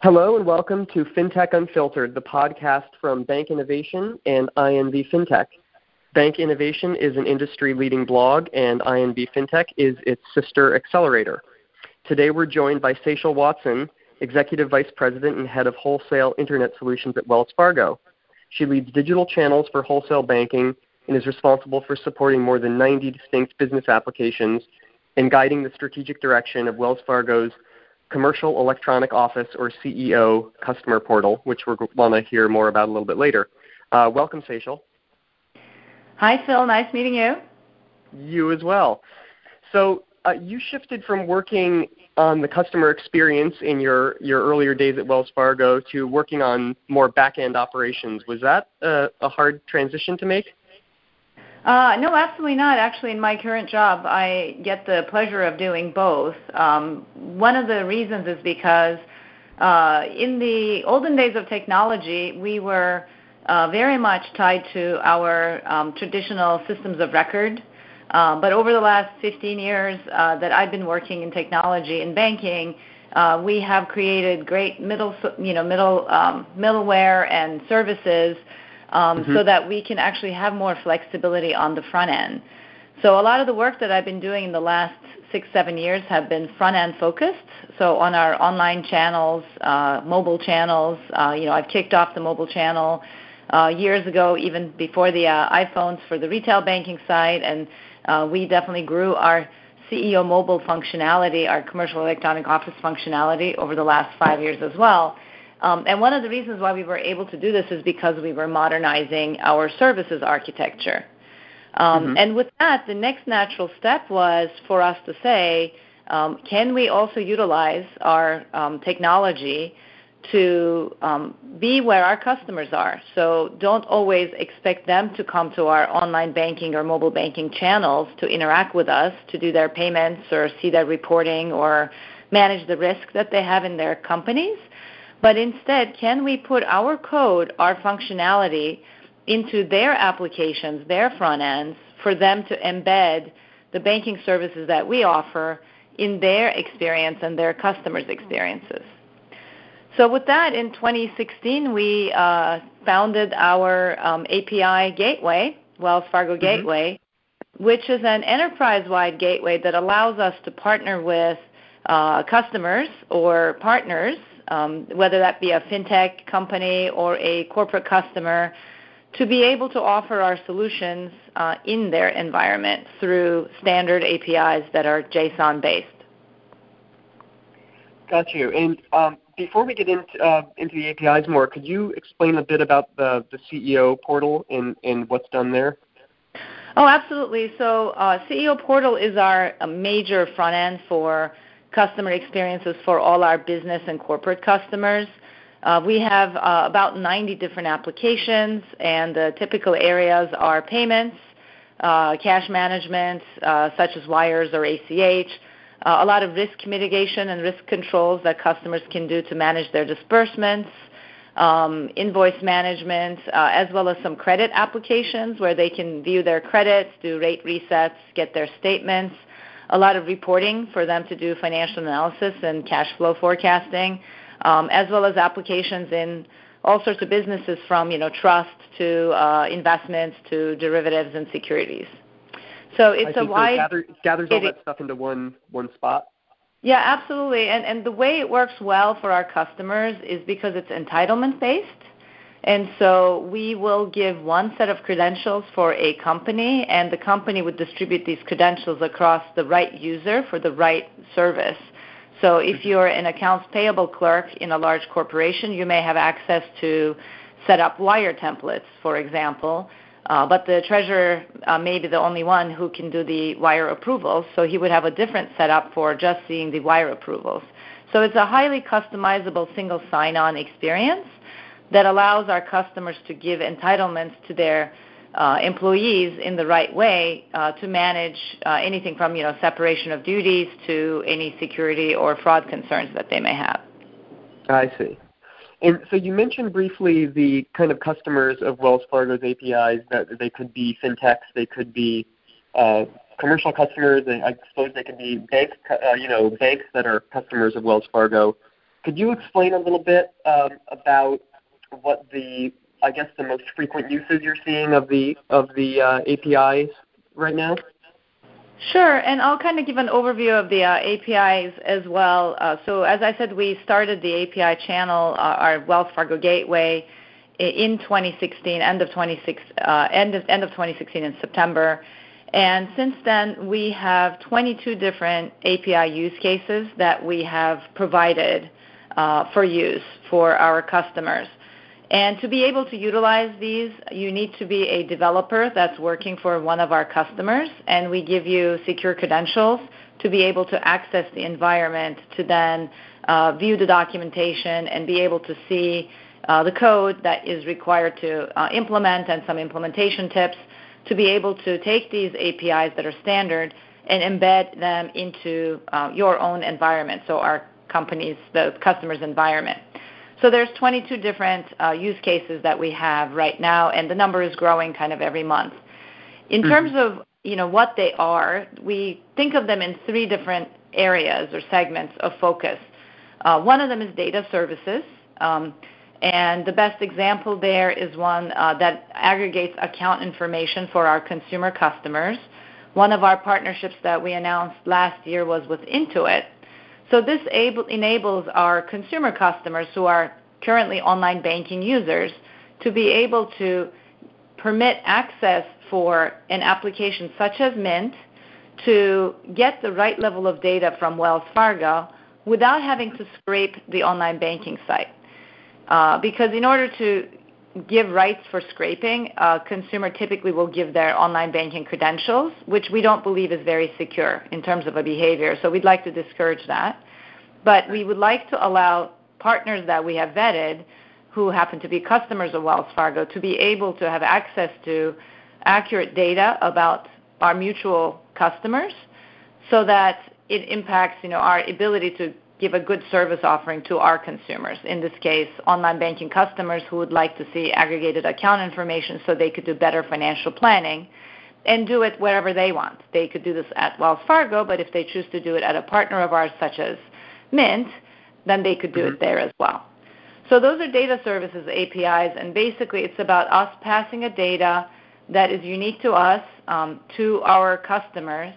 Hello and welcome to FinTech Unfiltered, the podcast from Bank Innovation and INV FinTech. Bank Innovation is an industry leading blog, and INV FinTech is its sister accelerator. Today we're joined by Secil Watson, Executive Vice President and Head of Wholesale Internet Solutions at Wells Fargo. She leads digital channels for wholesale banking and is responsible for supporting more than 90 distinct business applications and guiding the strategic direction of Wells Fargo's Commercial Electronic Office or CEO customer portal, which we're going to hear more about a little bit later. Uh, welcome, Secil. Hi, Phil. Nice meeting you. You as well. So uh, you shifted from working on the customer experience in your, your earlier days at Wells Fargo to working on more back-end operations. Was that a, a hard transition to make? Uh, no, absolutely not. Actually, in my current job, I get the pleasure of doing both. Um, one of the reasons is because uh, in the olden days of technology, we were uh, very much tied to our um, traditional systems of record. Uh, but over the last 15 years uh, that I've been working in technology and banking, uh, we have created great middle, you know, middle um, middleware and services um, mm-hmm. so that we can actually have more flexibility on the front end. So a lot of the work that I've been doing in the last six, seven years have been front end focused. So on our online channels, uh, mobile channels, uh, you know, I've kicked off the mobile channel uh, years ago, even before the uh, iPhones for the retail banking side, and uh, we definitely grew our CEO mobile functionality, our commercial electronic office functionality over the last five years as well. Um, and one of the reasons why we were able to do this is because we were modernizing our services architecture. Um, mm-hmm. And with that, the next natural step was for us to say, um, can we also utilize our um, technology to um, be where our customers are? So don't always expect them to come to our online banking or mobile banking channels to interact with us, to do their payments or see their reporting or manage the risk that they have in their companies but instead, can we put our code, our functionality, into their applications, their front ends, for them to embed the banking services that we offer in their experience and their customers' experiences? So, with that, in 2016, we uh, founded our um, API gateway, Wells Fargo mm-hmm. Gateway, which is an enterprise wide gateway that allows us to partner with uh, customers or partners whether that be a fintech company or a corporate customer, to be able to offer our solutions uh, in their environment through standard APIs that are JSON based. Got you. And um, before we get into, uh, into the APIs more, could you explain a bit about the, the CEO portal and, and what's done there? Oh, absolutely. So, uh, CEO portal is our major front end for customer experiences for all our business and corporate customers. Uh, we have uh, about 90 different applications, and the typical areas are payments, uh, cash management, uh, such as wires or ACH, uh, a lot of risk mitigation and risk controls that customers can do to manage their disbursements, um, invoice management, uh, as well as some credit applications where they can view their credits, do rate resets, get their statements a lot of reporting for them to do financial analysis and cash flow forecasting, um, as well as applications in all sorts of businesses from you know trust to uh, investments to derivatives and securities. So it's a wide so gather, gathers all that stuff into one one spot. Yeah, absolutely. And and the way it works well for our customers is because it's entitlement based. And so we will give one set of credentials for a company, and the company would distribute these credentials across the right user for the right service. So if mm-hmm. you're an accounts payable clerk in a large corporation, you may have access to set up wire templates, for example. Uh, but the treasurer uh, may be the only one who can do the wire approvals, so he would have a different setup for just seeing the wire approvals. So it's a highly customizable single sign-on experience that allows our customers to give entitlements to their uh, employees in the right way uh, to manage uh, anything from you know separation of duties to any security or fraud concerns that they may have. I see. And so you mentioned briefly the kind of customers of Wells Fargo's APIs that they could be fintechs, they could be uh, commercial customers, I suppose they could be banks, uh, you know, banks that are customers of Wells Fargo. could you explain a little bit um, about what the I guess the most frequent uses you're seeing of the of the uh, APIs right now? Sure, and I'll kind of give an overview of the uh, APIs as well. Uh, so, as I said, we started the API channel, our Wells Fargo Gateway, in 2016, end of 2016, uh, end of end of 2016 in September. And since then, we have 22 different API use cases that we have provided for use for our customers. And to be able to utilize these, you need to be a developer that's working for one of our customers, and we give you secure credentials to be able to access the environment to then uh, view the documentation and be able to see uh, the code that is required to uh, implement and some implementation tips to be able to take these APIs that are standard and embed them into uh, your own environment, so our company's, the customer's environment. So there's 22 different uh, use cases that we have right now, and the number is growing kind of every month. In mm-hmm. terms of you know what they are, we think of them in three different areas or segments of focus. Uh, one of them is data services. Um, and the best example there is one uh, that aggregates account information for our consumer customers. One of our partnerships that we announced last year was with Intuit. So this able, enables our consumer customers who are currently online banking users to be able to permit access for an application such as Mint to get the right level of data from Wells Fargo without having to scrape the online banking site. Uh, because in order to give rights for scraping, a consumer typically will give their online banking credentials, which we don't believe is very secure in terms of a behavior. So we'd like to discourage that. But we would like to allow partners that we have vetted who happen to be customers of Wells Fargo to be able to have access to accurate data about our mutual customers so that it impacts you know our ability to give a good service offering to our consumers. In this case, online banking customers who would like to see aggregated account information so they could do better financial planning and do it wherever they want. They could do this at Wells Fargo, but if they choose to do it at a partner of ours such as Mint, then they could do mm-hmm. it there as well. So those are data services APIs, and basically it's about us passing a data that is unique to us um, to our customers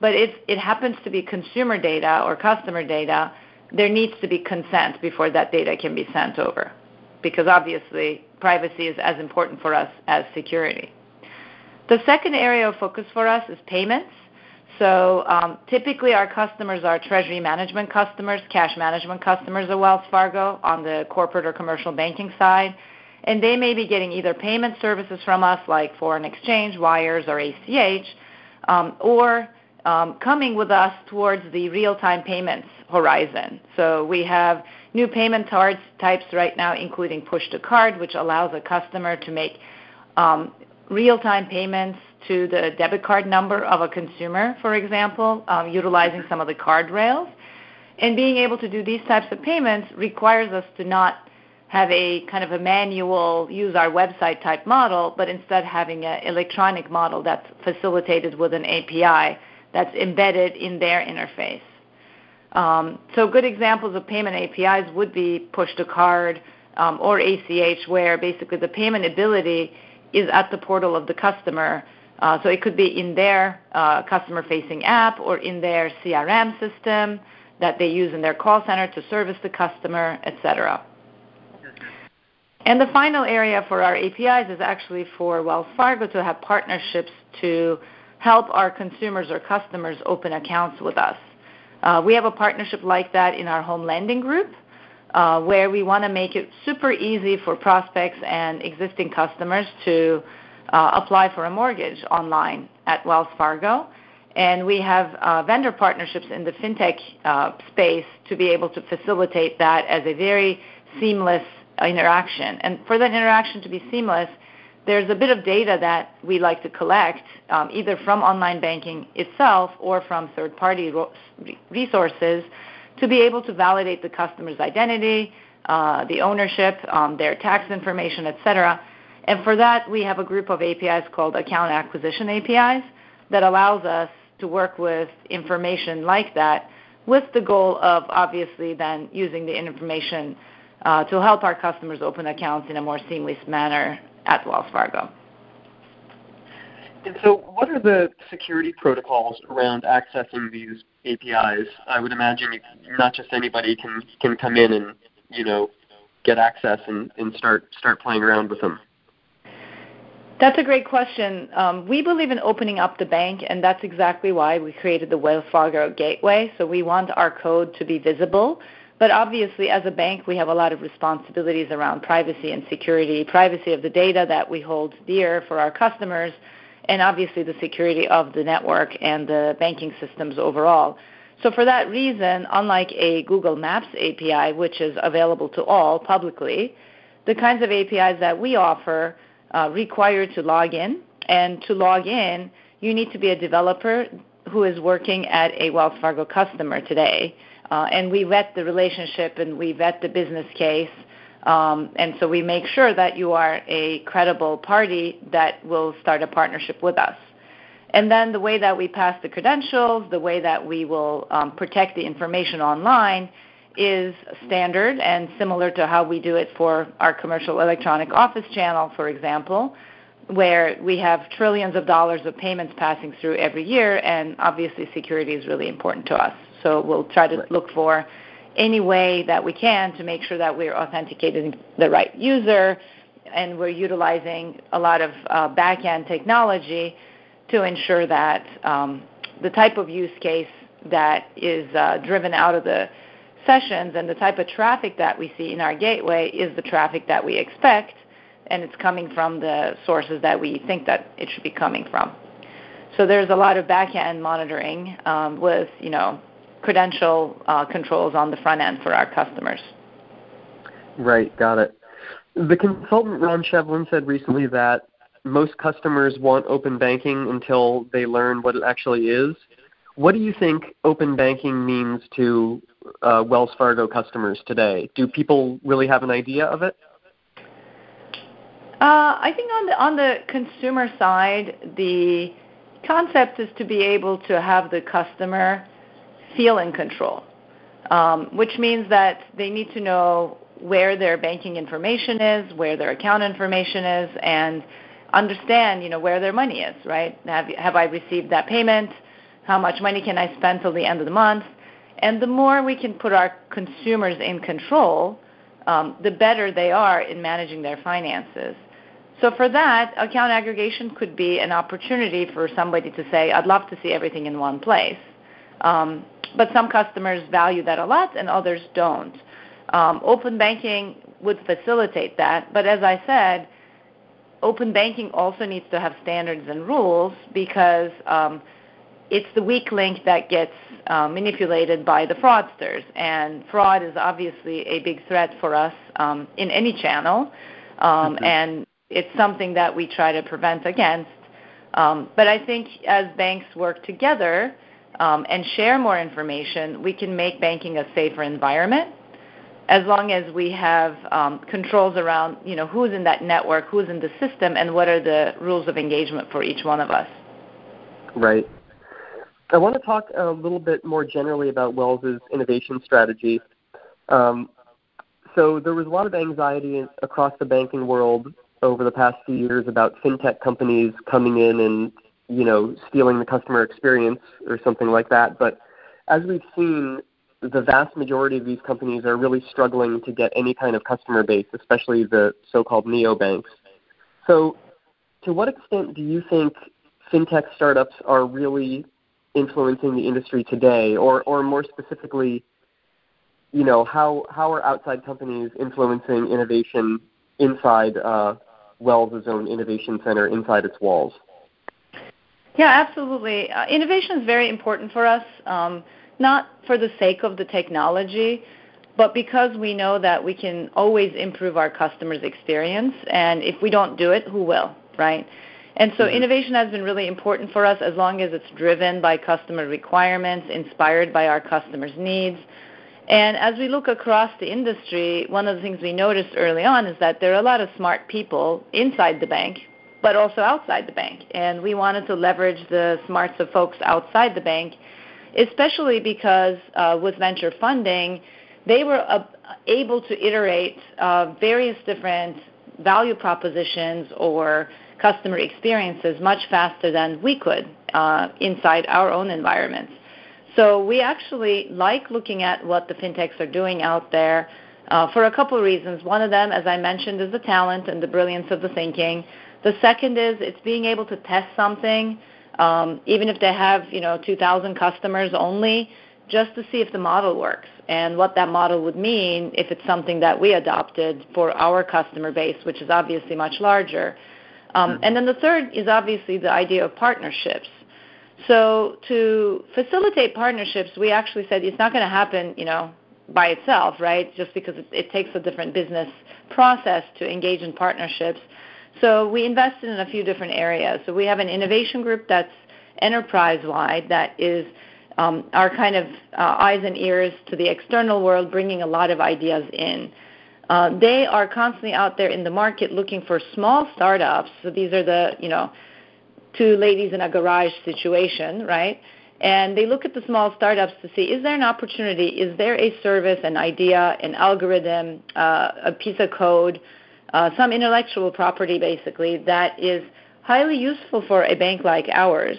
but if it happens to be consumer data or customer data, there needs to be consent before that data can be sent over. Because obviously, privacy is as important for us as security. The second area of focus for us is payments. So um, typically, our customers are treasury management customers, cash management customers of Wells Fargo on the corporate or commercial banking side. And they may be getting either payment services from us, like foreign exchange, wires, or ACH, um, or um, coming with us towards the real-time payments horizon. So we have new payment types right now, including push to card, which allows a customer to make um, real-time payments to the debit card number of a consumer, for example, um, utilizing some of the card rails. And being able to do these types of payments requires us to not have a kind of a manual use our website type model, but instead having an electronic model that's facilitated with an API that's embedded in their interface. Um, so good examples of payment APIs would be push to card um, or ACH, where basically the payment ability is at the portal of the customer. Uh, so it could be in their uh, customer-facing app or in their CRM system that they use in their call center to service the customer, etc. And the final area for our APIs is actually for Wells Fargo to have partnerships to help our consumers or customers open accounts with us. Uh, we have a partnership like that in our home lending group, uh, where we want to make it super easy for prospects and existing customers to uh, apply for a mortgage online at Wells Fargo. And we have uh, vendor partnerships in the fintech uh, space to be able to facilitate that as a very seamless interaction. And for that interaction to be seamless, there's a bit of data that we like to collect, um, either from online banking itself or from third-party ro- resources, to be able to validate the customer's identity, uh, the ownership, um, their tax information, etc. And for that, we have a group of APIs called Account Acquisition APIs that allows us to work with information like that with the goal of obviously then using the information uh, to help our customers open accounts in a more seamless manner at Wells Fargo. And so, what are the security protocols around accessing these APIs? I would imagine not just anybody can can come in and you know get access and, and start start playing around with them. That's a great question. Um, we believe in opening up the bank, and that's exactly why we created the Wells Fargo Gateway. So we want our code to be visible. But obviously, as a bank, we have a lot of responsibilities around privacy and security, privacy of the data that we hold dear for our customers, and obviously the security of the network and the banking systems overall. So for that reason, unlike a Google Maps API, which is available to all publicly, the kinds of APIs that we offer uh, require to log in. And to log in, you need to be a developer who is working at a Wells Fargo customer today. Uh, and we vet the relationship and we vet the business case. Um, and so we make sure that you are a credible party that will start a partnership with us. And then the way that we pass the credentials, the way that we will um, protect the information online is standard and similar to how we do it for our commercial electronic office channel, for example, where we have trillions of dollars of payments passing through every year, and obviously security is really important to us. So we'll try to look for any way that we can to make sure that we're authenticating the right user and we're utilizing a lot of uh, back end technology to ensure that um, the type of use case that is uh, driven out of the sessions and the type of traffic that we see in our gateway is the traffic that we expect, and it's coming from the sources that we think that it should be coming from. So there's a lot of back-end monitoring um, with, you know, credential uh, controls on the front end for our customers. Right, got it. The consultant Ron Shevlin said recently that most customers want open banking until they learn what it actually is. What do you think open banking means to uh, Wells Fargo customers today? Do people really have an idea of it? Uh, I think on the on the consumer side, the concept is to be able to have the customer feel in control, um, which means that they need to know where their banking information is, where their account information is, and understand, you know, where their money is. Right? Have have I received that payment? How much money can I spend till the end of the month? And the more we can put our consumers in control, um, the better they are in managing their finances. So for that, account aggregation could be an opportunity for somebody to say, I'd love to see everything in one place. Um, but some customers value that a lot and others don't. Um, open banking would facilitate that, but as I said, open banking also needs to have standards and rules because um, it's the weak link that gets uh, manipulated by the fraudsters. And fraud is obviously a big threat for us um, in any channel, um, mm-hmm. and it's something that we try to prevent against. Um, but I think as banks work together um, and share more information, we can make banking a safer environment. As long as we have um, controls around, you know, who's in that network, who's in the system, and what are the rules of engagement for each one of us. Right. I want to talk a little bit more generally about Wells's innovation strategy. Um, so there was a lot of anxiety across the banking world over the past few years about fintech companies coming in and you know stealing the customer experience or something like that. But as we've seen, the vast majority of these companies are really struggling to get any kind of customer base, especially the so-called neobanks. So, to what extent do you think fintech startups are really influencing the industry today, or or more specifically, you know, how how are outside companies influencing innovation inside uh, Wells' own innovation center inside its walls? Yeah, absolutely. Uh, innovation is very important for us, um, not for the sake of the technology, but because we know that we can always improve our customers' experience, and if we don't do it, who will, right? And so mm-hmm. innovation has been really important for us as long as it's driven by customer requirements, inspired by our customers' needs. And as we look across the industry, one of the things we noticed early on is that there are a lot of smart people inside the bank, but also outside the bank. And we wanted to leverage the smarts of folks outside the bank especially because uh, with venture funding, they were uh, able to iterate uh, various different value propositions or customer experiences much faster than we could uh, inside our own environments. So we actually like looking at what the fintechs are doing out there uh, for a couple of reasons. One of them, as I mentioned, is the talent and the brilliance of the thinking. The second is it's being able to test something, um, even if they have you know 2,000 customers only, just to see if the model works and what that model would mean if it's something that we adopted for our customer base, which is obviously much larger. Um, mm-hmm. and then the third is obviously the idea of partnerships. So to facilitate partnerships, we actually said it's not going to happen, you know, by itself, right? Just because it, it takes a different business process to engage in partnerships. So we invested in a few different areas. So we have an innovation group that's enterprise-wide that is um, our kind of uh, eyes and ears to the external world, bringing a lot of ideas in. Uh, they are constantly out there in the market looking for small startups. So these are the, you know, two ladies in a garage situation, right? And they look at the small startups to see is there an opportunity? Is there a service, an idea, an algorithm, uh, a piece of code, uh, some intellectual property basically that is highly useful for a bank like ours?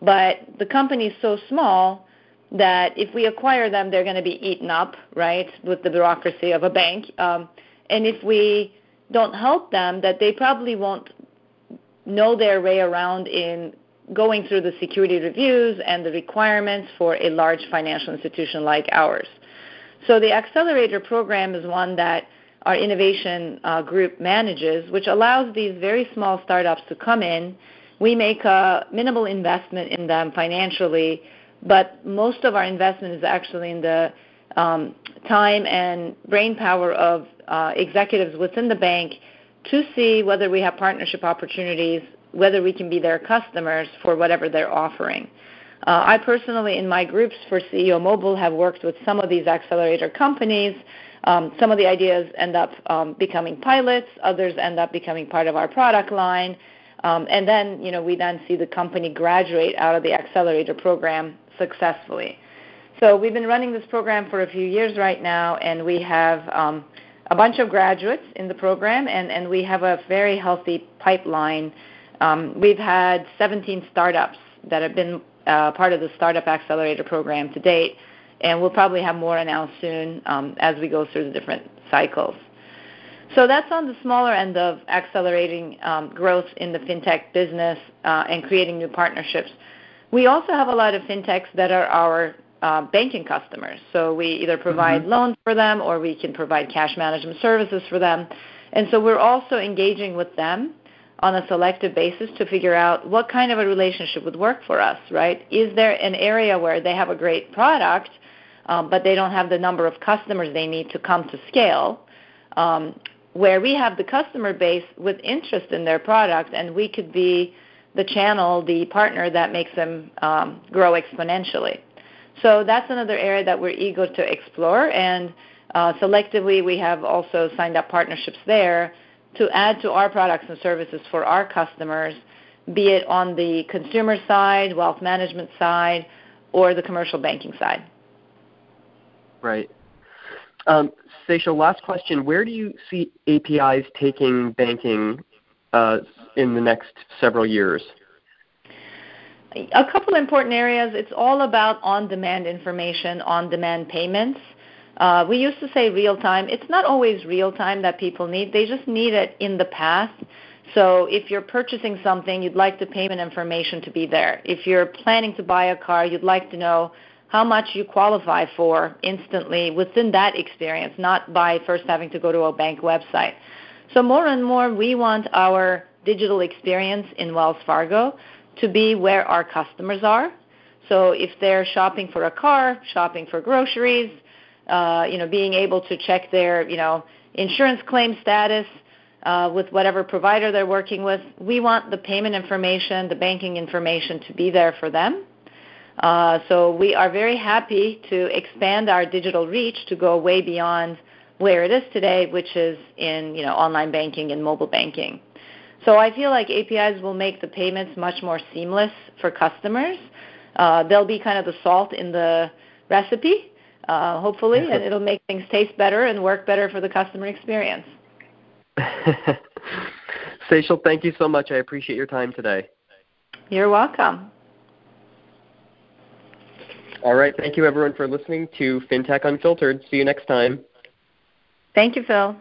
But the company is so small that if we acquire them, they're going to be eaten up, right, with the bureaucracy of a bank. Um, and if we don't help them, that they probably won't know their way around in going through the security reviews and the requirements for a large financial institution like ours. So the accelerator program is one that our innovation uh, group manages, which allows these very small startups to come in. We make a minimal investment in them financially, but most of our investment is actually in the um, time and brain power of uh, executives within the bank to see whether we have partnership opportunities, whether we can be their customers for whatever they're offering. Uh, I personally, in my groups for CEO Mobile, have worked with some of these accelerator companies. Um, some of the ideas end up um, becoming pilots, others end up becoming part of our product line. Um, and then, you know, we then see the company graduate out of the accelerator program successfully. So we've been running this program for a few years right now, and we have um, a bunch of graduates in the program, and, and we have a very healthy pipeline. Um, we've had 17 startups that have been uh, part of the Startup Accelerator program to date, and we'll probably have more announced soon um, as we go through the different cycles. So that's on the smaller end of accelerating um, growth in the fintech business uh, and creating new partnerships. We also have a lot of fintechs that are our banking customers. So we either provide mm-hmm. loans for them or we can provide cash management services for them. And so we're also engaging with them on a selective basis to figure out what kind of a relationship would work for us, right? Is there an area where they have a great product, um, but they don't have the number of customers they need to come to scale? Um, where we have the customer base with interest in their product, and we could be the channel, the partner that makes them um, grow exponentially. So that's another area that we're eager to explore. And uh, selectively, we have also signed up partnerships there to add to our products and services for our customers, be it on the consumer side, wealth management side, or the commercial banking side. Right. Um, last question. Where do you see APIs taking banking uh, in the next several years? A couple important areas. It's all about on-demand information, on-demand payments. Uh, we used to say real time. It's not always real time that people need. They just need it in the past. So if you're purchasing something, you'd like the payment information to be there. If you're planning to buy a car, you'd like to know how much you qualify for instantly within that experience, not by first having to go to a bank website. So more and more, we want our digital experience in Wells Fargo to be where our customers are. So if they're shopping for a car, shopping for groceries, uh, you know, being able to check their, you know, insurance claim status uh, with whatever provider they're working with, we want the payment information, the banking information to be there for them. Uh, so we are very happy to expand our digital reach to go way beyond where it is today, which is in you know online banking and mobile banking. So I feel like APIs will make the payments much more seamless for customers. uh, they'll be kind of the salt in the recipe, uh, hopefully, and it'll make things taste better and work better for the customer experience. Secil, thank you so much. I appreciate your time today. You're welcome. All right. Thank you, everyone, for listening to FinTech Unfiltered. See you next time. Thank you, Phil.